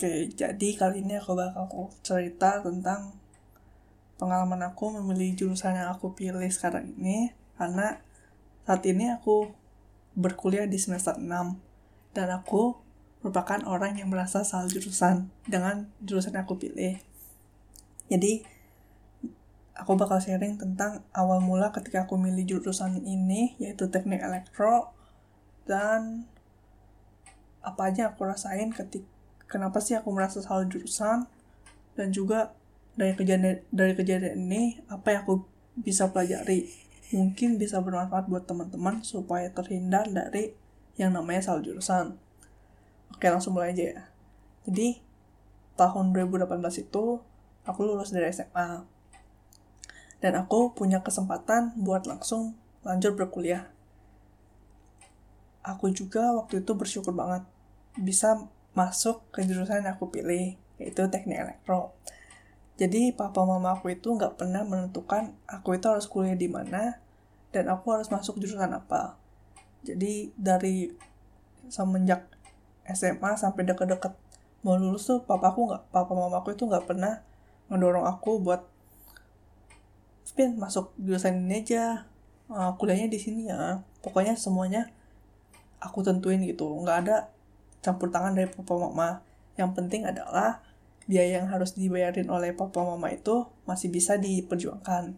Oke, jadi kali ini aku bakal cerita tentang pengalaman aku memilih jurusan yang aku pilih sekarang ini. Karena saat ini aku berkuliah di semester 6 dan aku merupakan orang yang merasa salah jurusan dengan jurusan yang aku pilih. Jadi, aku bakal sharing tentang awal mula ketika aku milih jurusan ini, yaitu teknik elektro, dan apa aja aku rasain ketika kenapa sih aku merasa salah jurusan? Dan juga dari kejadian dari kejadian ini apa yang aku bisa pelajari? Mungkin bisa bermanfaat buat teman-teman supaya terhindar dari yang namanya salah jurusan. Oke langsung mulai aja ya. Jadi tahun 2018 itu aku lulus dari SMA dan aku punya kesempatan buat langsung lanjut berkuliah. Aku juga waktu itu bersyukur banget bisa masuk ke jurusan yang aku pilih, yaitu teknik elektro. Jadi papa mama aku itu nggak pernah menentukan aku itu harus kuliah di mana dan aku harus masuk jurusan apa. Jadi dari semenjak SMA sampai deket-deket mau lulus tuh papa aku nggak papa mama aku itu nggak pernah mendorong aku buat spin masuk jurusan ini aja uh, kuliahnya di sini ya pokoknya semuanya aku tentuin gitu nggak ada campur tangan dari papa mama. Yang penting adalah biaya yang harus dibayarin oleh papa mama itu masih bisa diperjuangkan.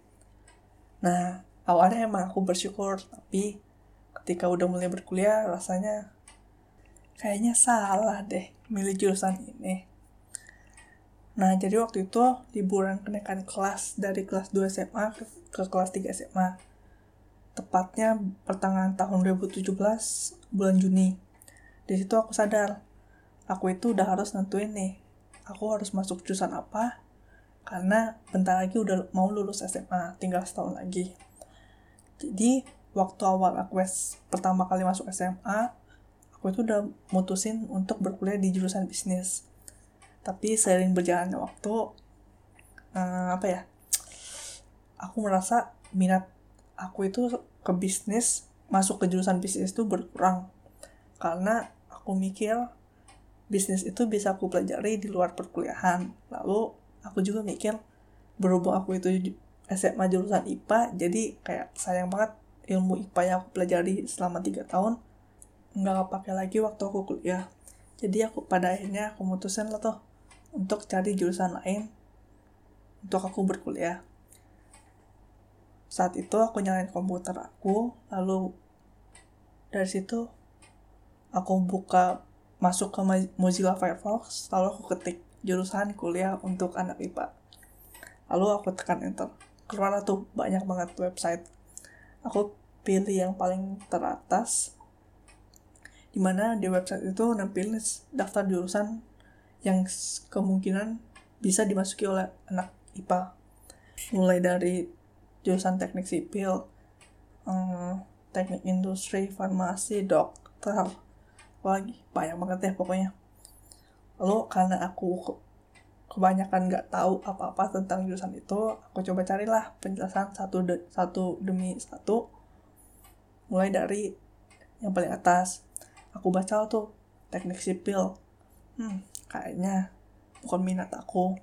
Nah, awalnya emang aku bersyukur, tapi ketika udah mulai berkuliah rasanya kayaknya salah deh milih jurusan ini. Nah, jadi waktu itu liburan kenaikan kelas dari kelas 2 SMA ke, ke kelas 3 SMA. Tepatnya pertengahan tahun 2017 bulan Juni di situ aku sadar aku itu udah harus nentuin nih aku harus masuk jurusan apa? Karena bentar lagi udah mau lulus SMA tinggal setahun lagi. Jadi waktu awal aku pertama kali masuk SMA aku itu udah mutusin untuk berkuliah di jurusan bisnis. Tapi seiring berjalannya waktu uh, apa ya aku merasa minat aku itu ke bisnis masuk ke jurusan bisnis itu berkurang. Karena aku mikir bisnis itu bisa aku pelajari di luar perkuliahan. Lalu aku juga mikir berhubung aku itu SMA jurusan IPA jadi kayak sayang banget ilmu IPA yang aku pelajari selama 3 tahun nggak pakai lagi waktu aku kuliah. Jadi aku pada akhirnya aku mutusin lah tuh untuk cari jurusan lain untuk aku berkuliah. Saat itu aku nyalain komputer aku lalu dari situ aku buka masuk ke Mozilla Firefox lalu aku ketik jurusan kuliah untuk anak IPA lalu aku tekan enter. Keluar tuh banyak banget website. Aku pilih yang paling teratas di mana di website itu nampilin daftar jurusan yang kemungkinan bisa dimasuki oleh anak IPA mulai dari jurusan teknik sipil, um, teknik industri, farmasi, dokter, lagi? Banyak banget ya pokoknya. Lalu karena aku ke kebanyakan nggak tahu apa-apa tentang jurusan itu aku coba carilah penjelasan satu de satu demi satu. Mulai dari yang paling atas. Aku baca tuh teknik sipil. Hmm kayaknya bukan minat aku.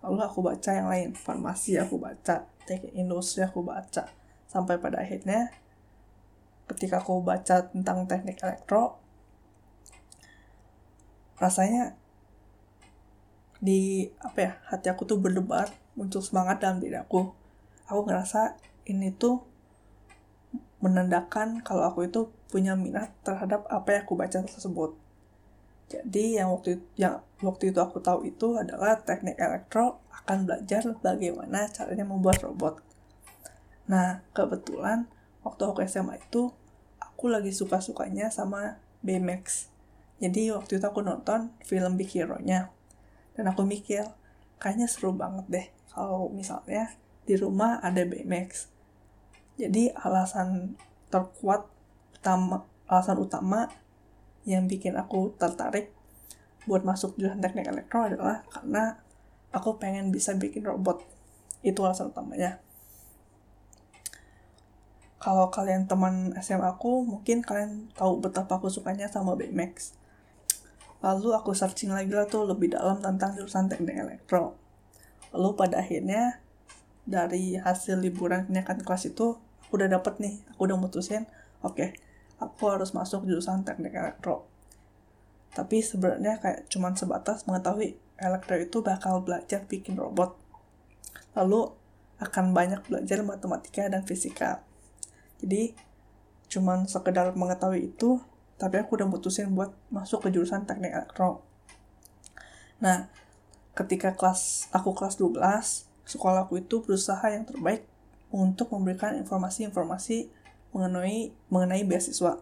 Lalu aku baca yang lain farmasi aku baca teknik industri aku baca. Sampai pada akhirnya ketika aku baca tentang teknik elektro rasanya di apa ya hati aku tuh berdebar muncul semangat dalam diri aku. Aku ngerasa ini tuh menandakan kalau aku itu punya minat terhadap apa yang aku baca tersebut. Jadi yang waktu yang waktu itu aku tahu itu adalah teknik elektro akan belajar bagaimana caranya membuat robot. Nah kebetulan waktu aku SMA itu aku lagi suka-sukanya sama BMX jadi waktu itu aku nonton film Big Hero-nya. Dan aku mikir, kayaknya seru banget deh kalau misalnya di rumah ada BMX. Jadi alasan terkuat utama alasan utama yang bikin aku tertarik buat masuk jurusan teknik elektro adalah karena aku pengen bisa bikin robot. Itu alasan utamanya. Kalau kalian teman SMA aku, mungkin kalian tahu betapa aku sukanya sama BMX Lalu aku searching lagi lah tuh lebih dalam tentang jurusan teknik elektro. Lalu pada akhirnya dari hasil liburan kenaikan kelas itu aku udah dapet nih, aku udah mutusin, oke, okay, aku harus masuk jurusan teknik elektro. Tapi sebenarnya kayak cuman sebatas mengetahui elektro itu bakal belajar bikin robot. Lalu akan banyak belajar matematika dan fisika. Jadi cuman sekedar mengetahui itu, tapi aku udah mutusin buat masuk ke jurusan teknik elektro. Nah, ketika kelas aku kelas 12, sekolahku itu berusaha yang terbaik untuk memberikan informasi-informasi mengenai mengenai beasiswa.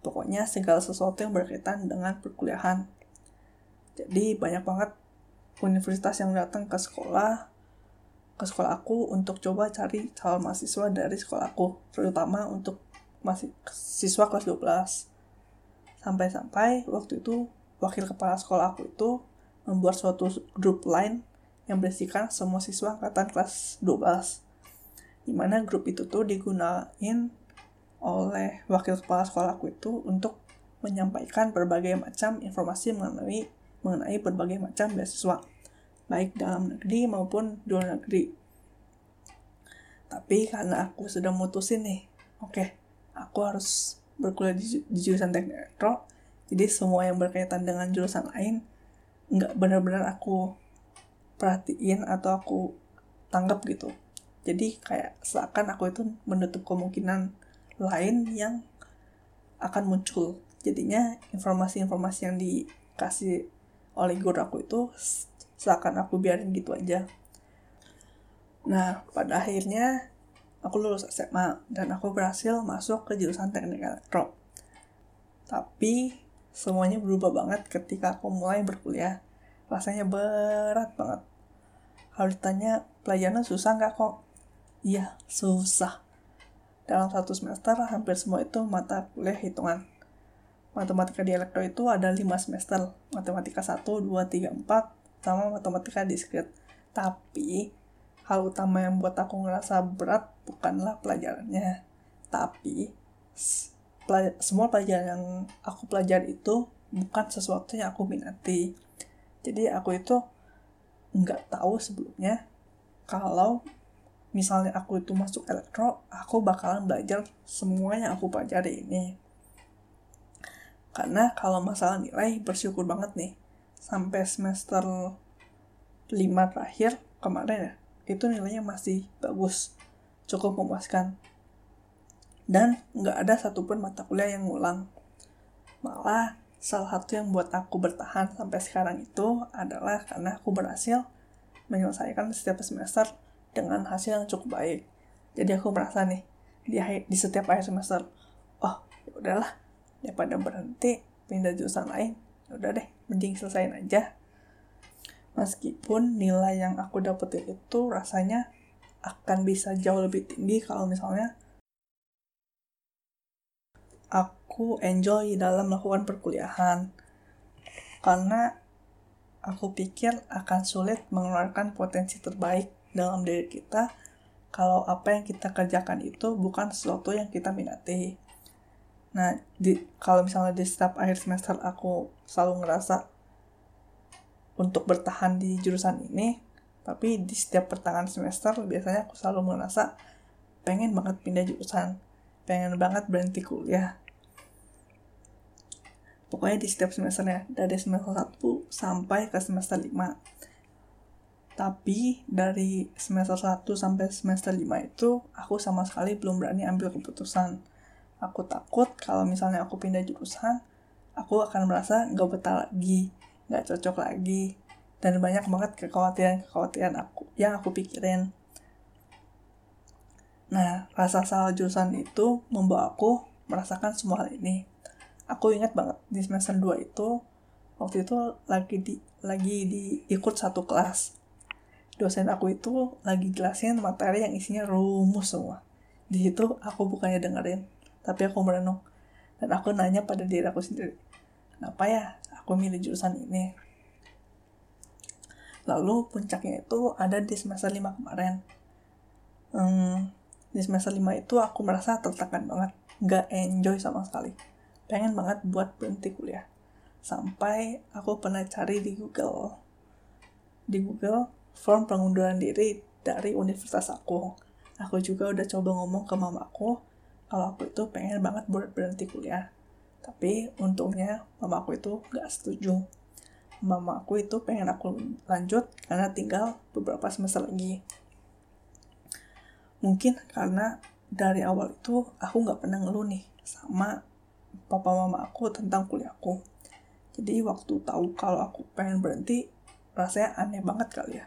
Pokoknya segala sesuatu yang berkaitan dengan perkuliahan. Jadi banyak banget universitas yang datang ke sekolah ke sekolah aku untuk coba cari calon mahasiswa dari sekolah aku, terutama untuk masih siswa kelas 12. Sampai-sampai waktu itu wakil kepala sekolah aku itu membuat suatu grup lain yang berisikan semua siswa angkatan kelas 12. Di mana grup itu tuh digunain oleh wakil kepala sekolah aku itu untuk menyampaikan berbagai macam informasi mengenai mengenai berbagai macam beasiswa baik dalam negeri maupun luar negeri. Tapi karena aku sudah mutusin nih, oke, okay, aku harus berkuliah di, di jurusan teknik elektro, jadi semua yang berkaitan dengan jurusan lain nggak benar-benar aku perhatiin atau aku tanggap gitu. Jadi kayak seakan aku itu menutup kemungkinan lain yang akan muncul. Jadinya informasi-informasi yang dikasih oleh guru aku itu seakan aku biarin gitu aja nah pada akhirnya aku lulus SMA dan aku berhasil masuk ke jurusan teknik elektro tapi semuanya berubah banget ketika aku mulai berkuliah. Rasanya berat banget. Kalau ditanya pelajaran susah nggak kok? Iya susah. Dalam satu semester hampir semua itu mata kuliah hitungan. Matematika di elektro itu ada 5 semester. Matematika 1, 2, 3, 4 sama matematika diskret. Tapi hal utama yang buat aku ngerasa berat bukanlah pelajarannya, tapi pelaj semua pelajaran yang aku pelajari itu bukan sesuatu yang aku minati. Jadi aku itu nggak tahu sebelumnya kalau misalnya aku itu masuk elektro, aku bakalan belajar semua yang aku pelajari ini. Karena kalau masalah nilai, bersyukur banget nih sampai semester 5 terakhir kemarin ya, itu nilainya masih bagus, cukup memuaskan. Dan nggak ada satupun mata kuliah yang ngulang. Malah salah satu yang buat aku bertahan sampai sekarang itu adalah karena aku berhasil menyelesaikan setiap semester dengan hasil yang cukup baik. Jadi aku merasa nih di, di setiap akhir semester, oh ya udahlah daripada berhenti pindah jurusan lain, ya udah deh mending selesain aja meskipun nilai yang aku dapetin itu rasanya akan bisa jauh lebih tinggi kalau misalnya aku enjoy dalam melakukan perkuliahan karena aku pikir akan sulit mengeluarkan potensi terbaik dalam diri kita kalau apa yang kita kerjakan itu bukan sesuatu yang kita minati. Nah, di, kalau misalnya di setiap akhir semester aku selalu ngerasa untuk bertahan di jurusan ini, tapi di setiap pertengahan semester biasanya aku selalu merasa pengen banget pindah jurusan, pengen banget berhenti kuliah. Pokoknya di setiap semesternya, dari semester 1 sampai ke semester 5. Tapi dari semester 1 sampai semester 5 itu, aku sama sekali belum berani ambil keputusan Aku takut kalau misalnya aku pindah jurusan, aku akan merasa nggak betah lagi, nggak cocok lagi, dan banyak banget kekhawatiran-kekhawatiran aku yang aku pikirin. Nah, rasa salah jurusan itu membawa aku merasakan semua hal ini. Aku ingat banget di semester 2 itu waktu itu lagi di lagi di ikut satu kelas. Dosen aku itu lagi jelasin materi yang isinya rumus semua. Di situ aku bukannya dengerin, tapi aku merenung dan aku nanya pada diri aku sendiri kenapa ya aku milih jurusan ini lalu puncaknya itu ada di semester 5 kemarin. Hmm, di semester 5 itu aku merasa tertekan banget. Gak enjoy sama sekali. Pengen banget buat berhenti kuliah. Sampai aku pernah cari di Google. Di Google form pengunduran diri dari universitas aku. Aku juga udah coba ngomong ke mamaku kalau aku itu pengen banget buat berhenti kuliah. Tapi untungnya mamaku itu gak setuju mamaku itu pengen aku lanjut karena tinggal beberapa semester lagi. Mungkin karena dari awal itu aku nggak pernah ngeluh nih sama papa mama aku tentang kuliahku jadi waktu tahu kalau aku pengen berhenti rasanya aneh banget kali ya.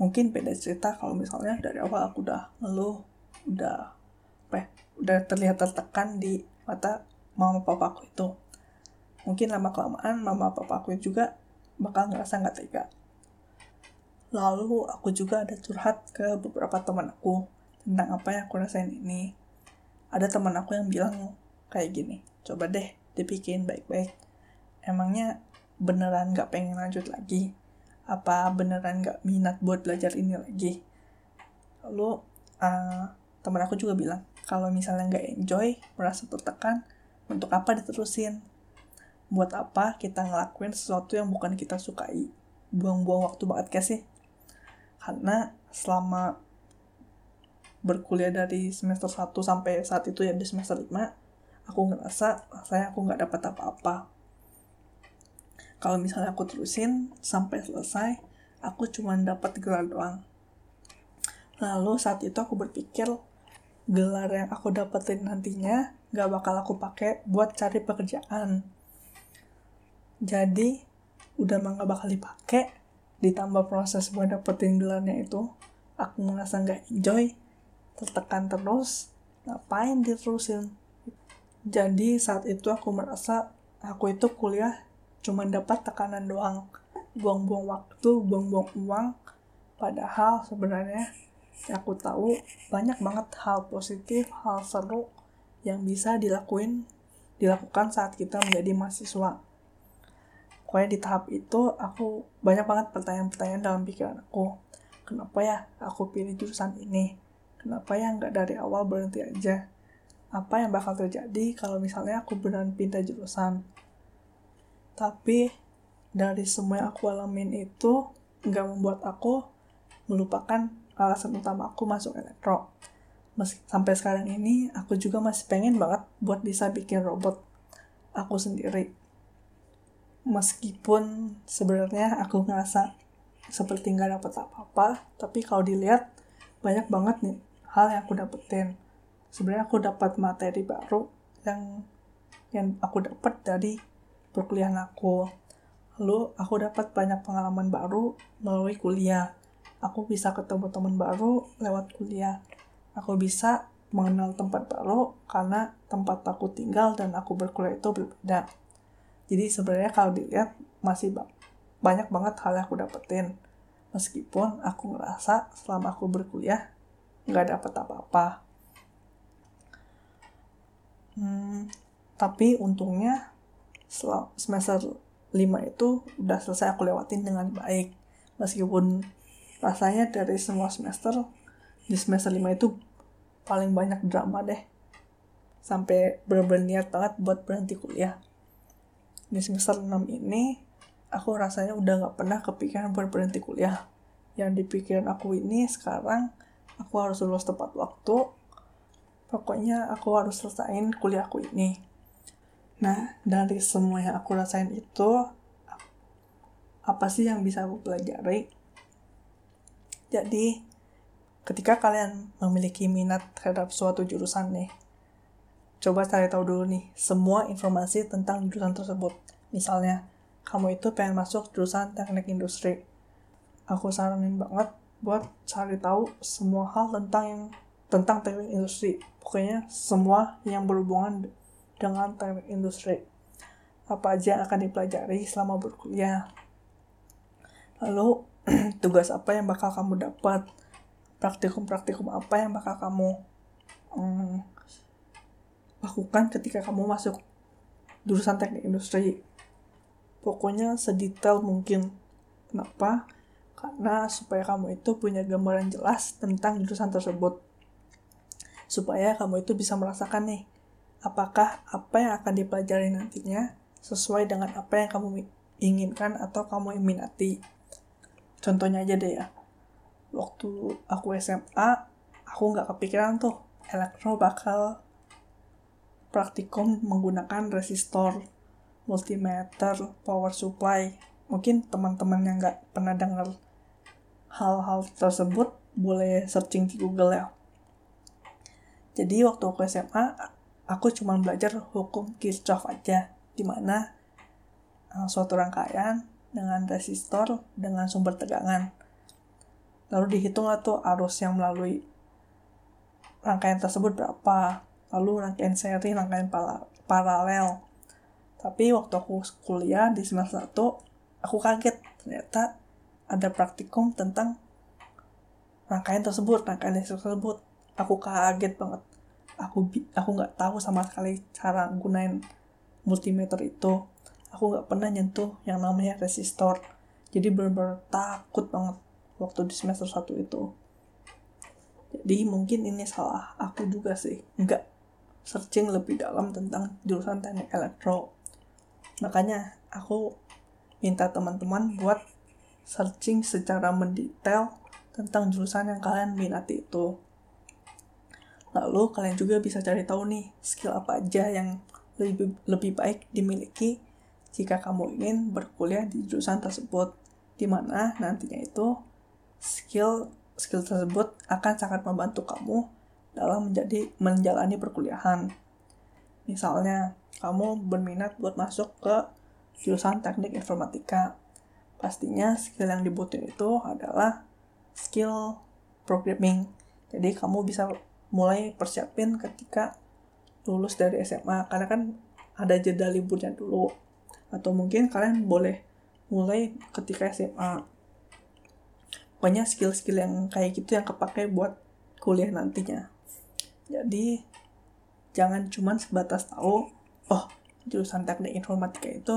Mungkin beda cerita kalau misalnya dari awal aku udah ngeluh udah apa ya, udah terlihat tertekan di mata mama papa aku itu mungkin lama kelamaan mama papa aku juga bakal ngerasa nggak tega. Lalu aku juga ada curhat ke beberapa teman aku tentang apa yang aku rasain ini. Ada teman aku yang bilang kayak gini coba deh dipikirin baik-baik. Emangnya beneran nggak pengen lanjut lagi? Apa beneran nggak minat buat belajar ini lagi? Lalu uh, teman aku juga bilang kalau misalnya nggak enjoy merasa tertekan untuk apa diterusin buat apa kita ngelakuin sesuatu yang bukan kita sukai. Buang-buang waktu banget kayak sih? Karena selama berkuliah dari semester 1 sampai saat itu ya di semester 5 aku ngerasa rasanya aku nggak dapat apa-apa. Kalau misalnya aku terusin sampai selesai aku cuma dapat gelar doang. Lalu saat itu aku berpikir gelar yang aku dapetin nantinya gak bakal aku pakai buat cari pekerjaan jadi udah mah gak bakal dipakai ditambah proses buat dapetin gelarnya itu aku merasa gak enjoy tertekan terus ngapain diterusin? Jadi saat itu aku merasa aku itu kuliah cuma dapat tekanan doang. Buang-buang waktu buang-buang uang. Padahal sebenarnya aku tahu banyak banget hal positif hal seru yang bisa dilakuin dilakukan saat kita menjadi mahasiswa pokoknya di tahap itu aku banyak banget pertanyaan-pertanyaan dalam pikiran aku kenapa ya aku pilih jurusan ini kenapa ya nggak dari awal berhenti aja apa yang bakal terjadi kalau misalnya aku beneran pindah jurusan tapi dari semua yang aku alamin itu nggak membuat aku melupakan alasan utama aku masuk elektro. Meski, sampai sekarang ini aku juga masih pengen banget buat bisa bikin robot aku sendiri. Meskipun sebenarnya aku ngerasa seperti nggak dapet apa-apa, tapi kalau dilihat banyak banget nih hal yang aku dapetin. Sebenarnya aku dapat materi baru yang yang aku dapat dari perkuliahan aku. Lalu aku dapat banyak pengalaman baru melalui kuliah. Aku bisa ketemu teman baru lewat kuliah. Aku bisa mengenal tempat baru karena tempat aku tinggal dan aku berkuliah itu berbeda. Jadi sebenarnya kalau dilihat masih banyak banget hal yang aku dapetin. Meskipun aku ngerasa selama aku berkuliah nggak dapet apa-apa. Hmm, tapi untungnya semester 5 itu udah selesai aku lewatin dengan baik meskipun rasanya dari semua semester di semester 5 itu paling banyak drama deh sampai bener-bener niat banget buat berhenti kuliah di semester 6 ini aku rasanya udah gak pernah kepikiran buat berhenti kuliah. Yang dipikirin aku ini sekarang aku harus lulus tepat waktu. Pokoknya aku harus selesaiin kuliahku ini. Nah, dari semua yang aku rasain itu, apa sih yang bisa aku pelajari? Jadi, ketika kalian memiliki minat terhadap suatu jurusan nih, coba cari tahu dulu nih, semua informasi tentang jurusan tersebut. Misalnya, kamu itu pengen masuk jurusan teknik industri. Aku saranin banget buat cari tahu semua hal tentang yang tentang teknik industri. Pokoknya semua yang berhubungan dengan teknik industri. Apa aja yang akan dipelajari selama berkuliah. Lalu, tugas apa yang bakal kamu dapat. Praktikum-praktikum apa yang bakal kamu um, lakukan ketika kamu masuk jurusan teknik industri. Pokoknya sedetail mungkin. Kenapa? Karena supaya kamu itu punya gambaran jelas tentang jurusan tersebut. Supaya kamu itu bisa merasakan nih, apakah apa yang akan dipelajari nantinya sesuai dengan apa yang kamu inginkan atau kamu minati. Contohnya aja deh ya, waktu aku SMA, aku nggak kepikiran tuh elektro bakal praktikum menggunakan resistor, multimeter, power supply. Mungkin teman-teman yang nggak pernah dengar hal-hal tersebut boleh searching di Google ya. Jadi waktu aku SMA, aku cuma belajar hukum Kirchhoff aja, di mana eh, suatu rangkaian dengan resistor dengan sumber tegangan. Lalu dihitung tuh arus yang melalui rangkaian tersebut berapa, lalu rangkaian seri, rangkaian paralel. Tapi waktu aku kuliah di semester 1, aku kaget ternyata ada praktikum tentang rangkaian tersebut, rangkaian tersebut. Aku kaget banget. Aku aku nggak tahu sama sekali cara gunain multimeter itu. Aku nggak pernah nyentuh yang namanya resistor. Jadi benar-benar takut banget waktu di semester 1 itu. Jadi mungkin ini salah aku juga sih. Nggak searching lebih dalam tentang jurusan teknik elektro. Makanya aku minta teman-teman buat searching secara mendetail tentang jurusan yang kalian minati itu. Lalu kalian juga bisa cari tahu nih skill apa aja yang lebih lebih baik dimiliki jika kamu ingin berkuliah di jurusan tersebut. Di mana nantinya itu skill skill tersebut akan sangat membantu kamu dalam menjadi menjalani perkuliahan. Misalnya, kamu berminat buat masuk ke jurusan teknik informatika. Pastinya skill yang dibutuhin itu adalah skill programming. Jadi kamu bisa mulai persiapin ketika lulus dari SMA karena kan ada jeda liburnya dulu atau mungkin kalian boleh mulai ketika SMA pokoknya skill-skill yang kayak gitu yang kepake buat kuliah nantinya jadi jangan cuma sebatas tahu oh jurusan teknik informatika itu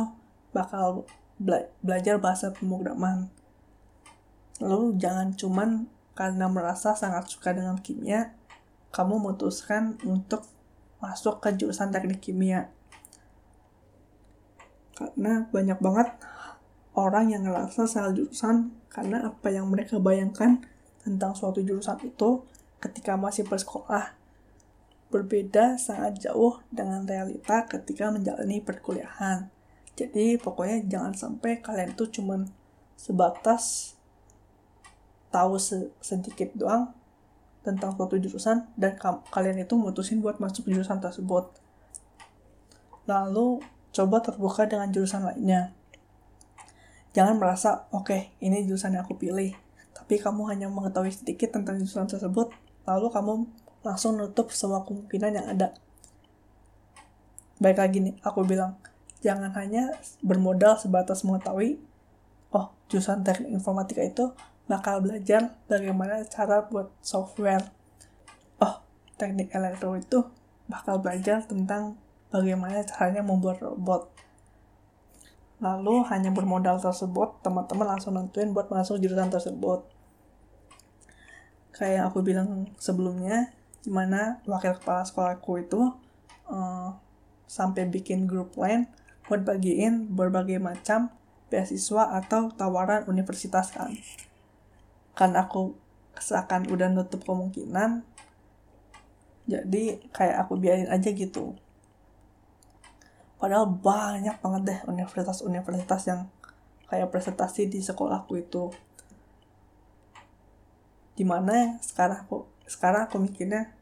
bakal bela belajar bahasa pemrograman. Lalu jangan cuman karena merasa sangat suka dengan kimia kamu memutuskan untuk masuk ke jurusan teknik kimia. Karena banyak banget orang yang ngerasa salah jurusan karena apa yang mereka bayangkan tentang suatu jurusan itu ketika masih bersekolah berbeda sangat jauh dengan realita ketika menjalani perkuliahan. Jadi pokoknya jangan sampai kalian tuh cuman sebatas tahu se sedikit doang tentang suatu jurusan dan kalian itu mutusin buat masuk jurusan tersebut. Lalu coba terbuka dengan jurusan lainnya. Jangan merasa, oke, okay, ini jurusan yang aku pilih. Tapi kamu hanya mengetahui sedikit tentang jurusan tersebut, lalu kamu langsung nutup semua kemungkinan yang ada. Baik lagi nih, aku bilang, jangan hanya bermodal sebatas mengetahui, oh, jurusan teknik informatika itu bakal belajar bagaimana cara buat software. Oh, teknik elektro itu bakal belajar tentang bagaimana caranya membuat robot lalu hanya bermodal tersebut teman-teman langsung nentuin buat masuk jurusan tersebut kayak yang aku bilang sebelumnya gimana wakil kepala sekolahku itu uh, sampai bikin grup lain buat bagiin berbagai macam beasiswa atau tawaran universitas kan. Kan aku seakan udah nutup kemungkinan jadi kayak aku biarin aja gitu. Padahal banyak banget deh universitas-universitas yang kayak presentasi di sekolahku itu. Di mana sekarang aku sekarang aku mikirnya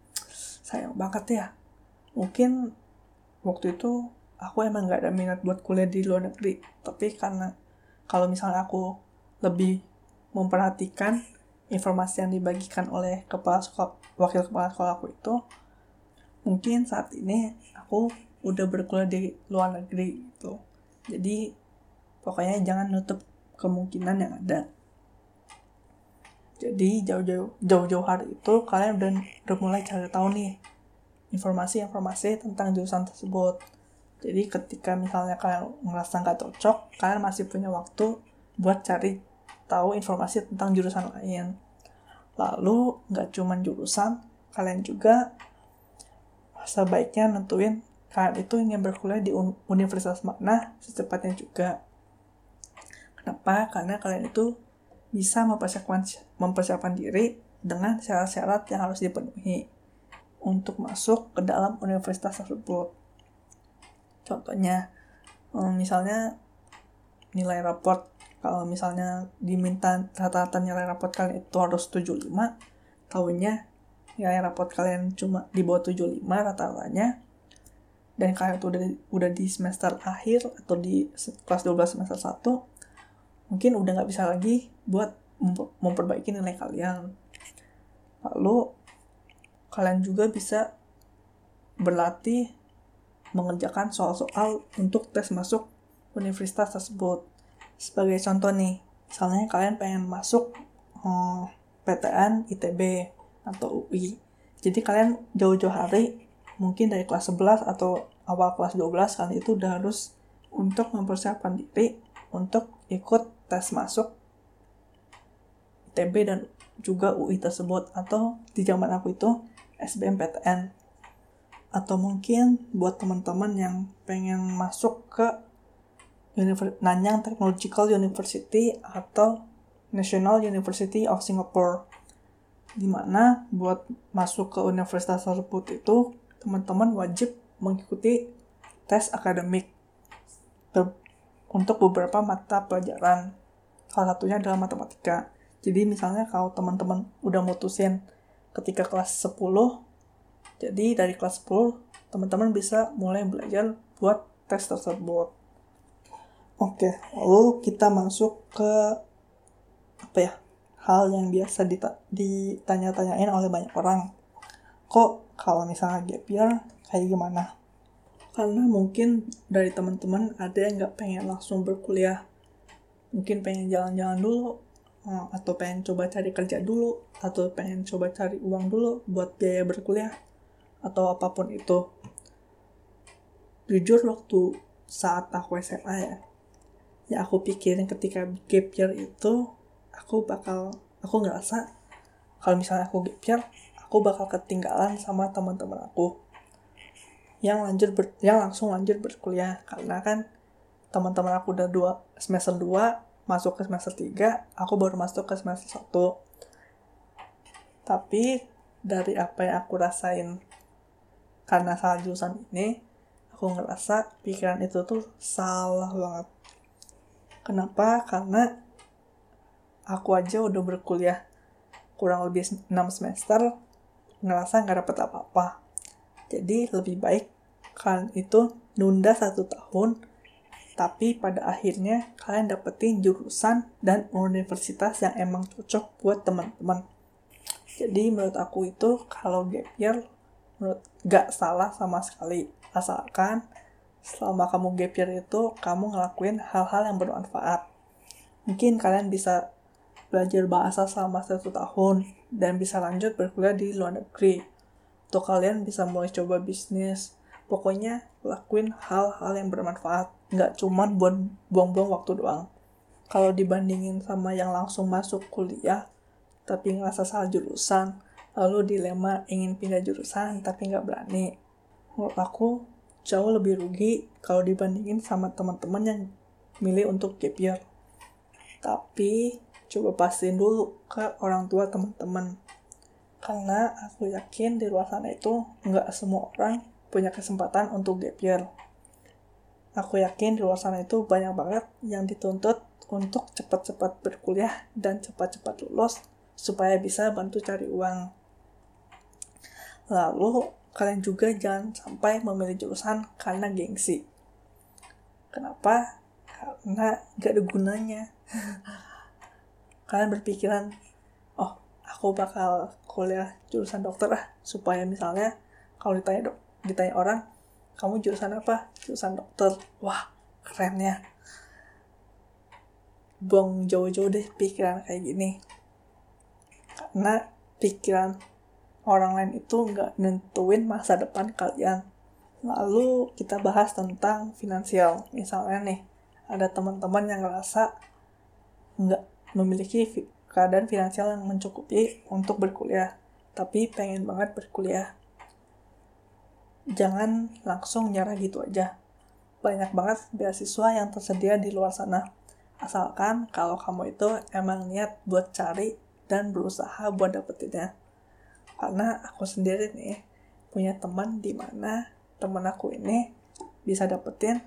sayang banget ya. Mungkin waktu itu aku emang gak ada minat buat kuliah di luar negeri. Tapi karena kalau misalnya aku lebih memperhatikan informasi yang dibagikan oleh kepala sekolah, wakil kepala sekolahku itu mungkin saat ini aku udah berkuliah di luar negeri gitu. Jadi pokoknya jangan nutup kemungkinan yang ada jadi jauh-jauh jauh-jauh hari itu kalian udah, udah mulai cari tahu nih informasi-informasi tentang jurusan tersebut jadi ketika misalnya kalian ngerasa nggak cocok kalian masih punya waktu buat cari tahu informasi tentang jurusan lain lalu nggak cuma jurusan kalian juga sebaiknya nentuin kalian itu ingin berkuliah di universitas mana secepatnya juga. Kenapa? Karena kalian itu bisa mempersiapkan, mempersiapkan diri dengan syarat-syarat yang harus dipenuhi untuk masuk ke dalam universitas tersebut. Contohnya, eh, misalnya nilai raport. Kalau misalnya diminta rata-rata nilai raport kalian itu harus 75, tahunnya nilai raport kalian cuma di bawah 75 rata-ratanya, dan kalian tuh udah, udah di semester akhir atau di kelas 12 semester 1, mungkin udah nggak bisa lagi buat memperbaiki nilai kalian. Lalu kalian juga bisa berlatih mengerjakan soal-soal untuk tes masuk universitas tersebut. Sebagai contoh nih, misalnya kalian pengen masuk hmm, PTN ITB atau UI. Jadi kalian jauh-jauh hari, mungkin dari kelas 11 atau awal kelas 12 kalian itu udah harus untuk mempersiapkan diri untuk ikut tes masuk ITB dan juga UI tersebut atau di zaman aku itu SBMPTN atau mungkin buat teman-teman yang pengen masuk ke Univers Nanyang Technological University atau National University of Singapore. Di mana buat masuk ke universitas tersebut itu teman-teman wajib mengikuti tes akademik untuk beberapa mata pelajaran. Salah satunya adalah matematika. Jadi misalnya kalau teman-teman udah mutusin ketika kelas 10 jadi dari kelas 10 teman-teman bisa mulai belajar buat tes tersebut. Oke lalu kita masuk ke apa ya hal yang biasa ditanya-tanyain oleh banyak orang. Kok kalau misalnya gap year kayak gimana karena mungkin dari teman-teman ada yang nggak pengen langsung berkuliah. Mungkin pengen jalan-jalan dulu Eh, atau pengen coba cari kerja dulu atau pengen coba cari uang dulu buat biaya berkuliah atau apa pun itu. Jujur waktu saat aku SMA ya ya aku pikirin ketika gap year itu aku bakal aku ngerasa kalau misalnya aku gap year aku bakal ketinggalan sama teman-teman aku yang lanjut ber, yang langsung lanjut berkuliah karena kan teman-teman aku udah dua semester 2 masuk ke semester 3, aku baru masuk ke semester 1. Tapi dari apa yang aku rasain karena salah jurusan ini, aku ngerasa pikiran itu tuh salah banget. Kenapa? Karena aku aja udah berkuliah kurang lebih 6 semester, ngerasa nggak dapet apa-apa. Jadi lebih baik kalian itu nunda satu tahun tapi pada akhirnya kalian dapetin jurusan dan universitas yang emang cocok buat teman-teman. Jadi menurut aku itu kalau gap year menurut gak salah sama sekali asalkan selama kamu gap year itu kamu ngelakuin hal-hal yang bermanfaat. Mungkin kalian bisa belajar bahasa selama satu tahun dan bisa lanjut berkuliah di luar negeri. Atau kalian bisa mulai coba bisnis. Pokoknya lakuin hal-hal yang bermanfaat. Nggak cuma buat buang-buang waktu doang. Kalau dibandingin sama yang langsung masuk kuliah tapi ngerasa salah jurusan lalu dilema ingin pindah jurusan tapi nggak berani. Menurut aku jauh lebih rugi kalau dibandingin sama teman-teman yang milih untuk gap year. Tapi coba pastiin dulu ke orang tua teman-teman. Karena aku yakin di luar sana itu nggak semua orang punya kesempatan untuk gap year Aku yakin di luar sana itu banyak banget yang dituntut untuk cepat-cepat berkuliah dan cepat-cepat lulus supaya bisa bantu cari uang. Lalu, kalian juga jangan sampai memilih jurusan karena gengsi. Kenapa? Karena gak ada gunanya. kalian berpikiran, oh, aku bakal kuliah jurusan dokter lah, supaya misalnya kalau ditanya ditanya orang, kamu jurusan apa? Jurusan dokter. Wah keren ya buang jauh-jauh deh pikiran kayak gini. Karena pikiran orang lain itu nggak nentuin masa depan kalian. Lalu kita bahas tentang finansial. Misalnya nih ada teman-teman yang ngerasa nggak memiliki keadaan finansial yang mencukupi untuk berkuliah tapi pengen banget berkuliah jangan langsung nyerah gitu aja. Banyak banget beasiswa yang tersedia di luar sana. Asalkan kalau kamu itu emang niat buat cari dan berusaha buat dapetinnya. Karena aku sendiri nih punya teman di mana teman aku ini bisa dapetin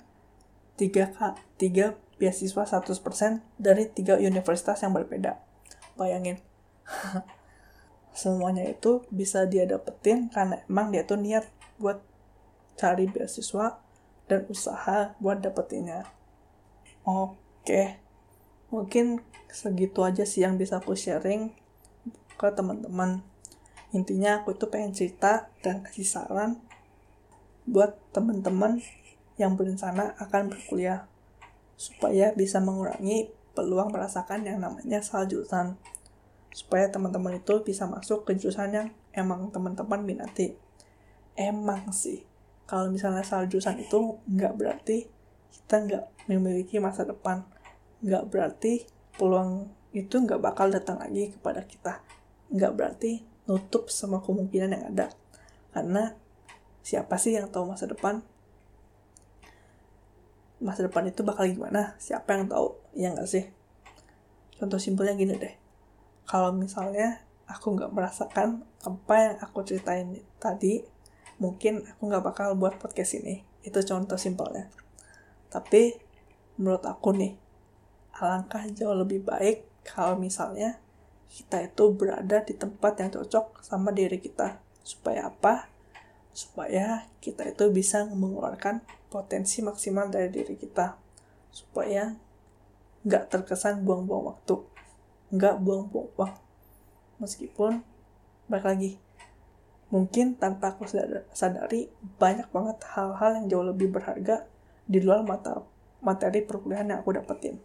tiga tiga beasiswa 100% dari tiga universitas yang berbeda. Bayangin. Semuanya itu bisa dia dapetin karena emang dia tuh niat buat cari beasiswa dan usaha buat dapetinnya. Oke, mungkin segitu aja sih yang bisa aku sharing ke teman-teman. Intinya aku itu pengen cerita dan kasih saran buat teman-teman yang berencana akan berkuliah supaya bisa mengurangi peluang merasakan yang namanya salah jurusan supaya teman-teman itu bisa masuk ke jurusan yang emang teman-teman minati emang sih kalau misalnya salah jurusan itu nggak berarti kita nggak memiliki masa depan. Nggak berarti peluang itu nggak bakal datang lagi kepada kita. Nggak berarti nutup semua kemungkinan yang ada. Karena siapa sih yang tahu masa depan? Masa depan itu bakal gimana? Siapa yang tahu? Ya nggak sih? Contoh simpelnya gini deh. Kalau misalnya aku nggak merasakan apa yang aku ceritain tadi mungkin aku nggak bakal buat podcast ini. Itu contoh simpelnya. Tapi menurut aku nih, alangkah jauh lebih baik kalau misalnya kita itu berada di tempat yang cocok sama diri kita. Supaya apa? Supaya kita itu bisa mengeluarkan potensi maksimal dari diri kita. Supaya nggak terkesan buang-buang waktu. Nggak buang-buang uang. Meskipun, balik lagi, mungkin tanpa aku sadari banyak banget hal-hal yang jauh lebih berharga di luar mata materi perkuliahan yang aku dapetin.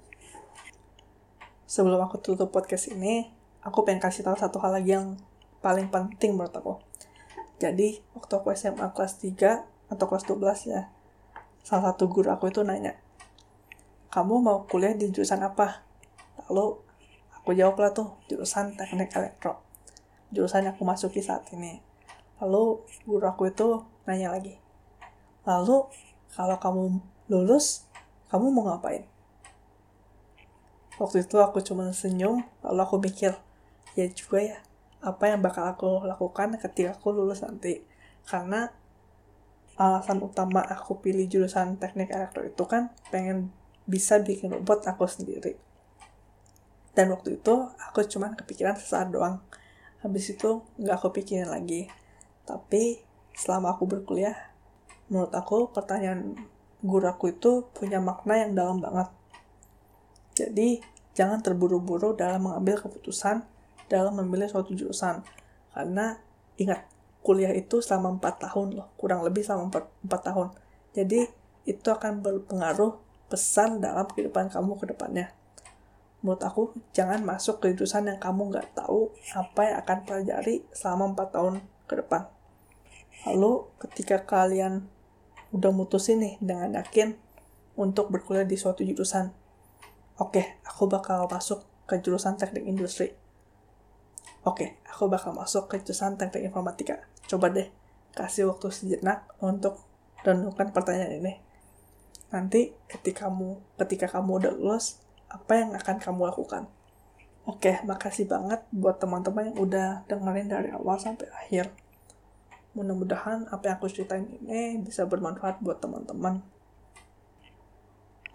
Sebelum aku tutup podcast ini, aku pengen kasih tahu satu hal lagi yang paling penting menurut aku. Jadi, waktu aku SMA kelas 3 atau kelas 12 ya, salah satu guru aku itu nanya, kamu mau kuliah di jurusan apa? Lalu, aku jawab lah tuh, jurusan teknik elektro. Jurusan yang aku masuki saat ini Lalu guru aku itu nanya lagi. Lalu kalau kamu lulus, kamu mau ngapain? Waktu itu aku cuma senyum, lalu aku mikir, ya juga ya, apa yang bakal aku lakukan ketika aku lulus nanti. Karena alasan utama aku pilih jurusan teknik elektro itu kan pengen bisa bikin robot aku sendiri. Dan waktu itu aku cuma kepikiran sesaat doang. Habis itu nggak aku pikirin lagi. Tapi selama aku berkuliah, menurut aku pertanyaan guru aku itu punya makna yang dalam banget. Jadi, jangan terburu-buru dalam mengambil keputusan dalam memilih suatu jurusan. Karena ingat, kuliah itu selama 4 tahun loh, kurang lebih selama 4, 4 tahun. Jadi, itu akan berpengaruh pesan dalam kehidupan kamu ke depannya. Menurut aku, jangan masuk ke jurusan yang kamu nggak tahu apa yang akan pelajari selama 4 tahun ke depan. Lalu ketika kalian udah mutusin nih dengan yakin untuk berkuliah di suatu jurusan, oke, okay, aku bakal masuk ke jurusan teknik industri. Oke, okay, aku bakal masuk ke jurusan teknik informatika. Coba deh, kasih waktu sejenak untuk renungkan pertanyaan ini. Nanti ketika kamu ketika kamu udah lulus, apa yang akan kamu lakukan? Oke, okay, makasih banget buat teman-teman yang udah dengerin dari awal sampai akhir mudah-mudahan apa yang aku ceritain ini bisa bermanfaat buat teman-teman.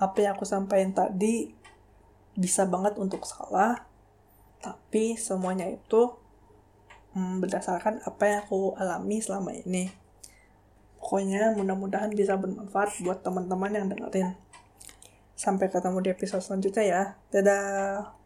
Apa yang aku sampaikan tadi bisa banget untuk salah tapi semuanya itu hmm, berdasarkan apa yang aku alami selama ini. Pokoknya mudah-mudahan bisa bermanfaat buat teman-teman yang dengerin. Sampai ketemu di episode selanjutnya ya. Dadah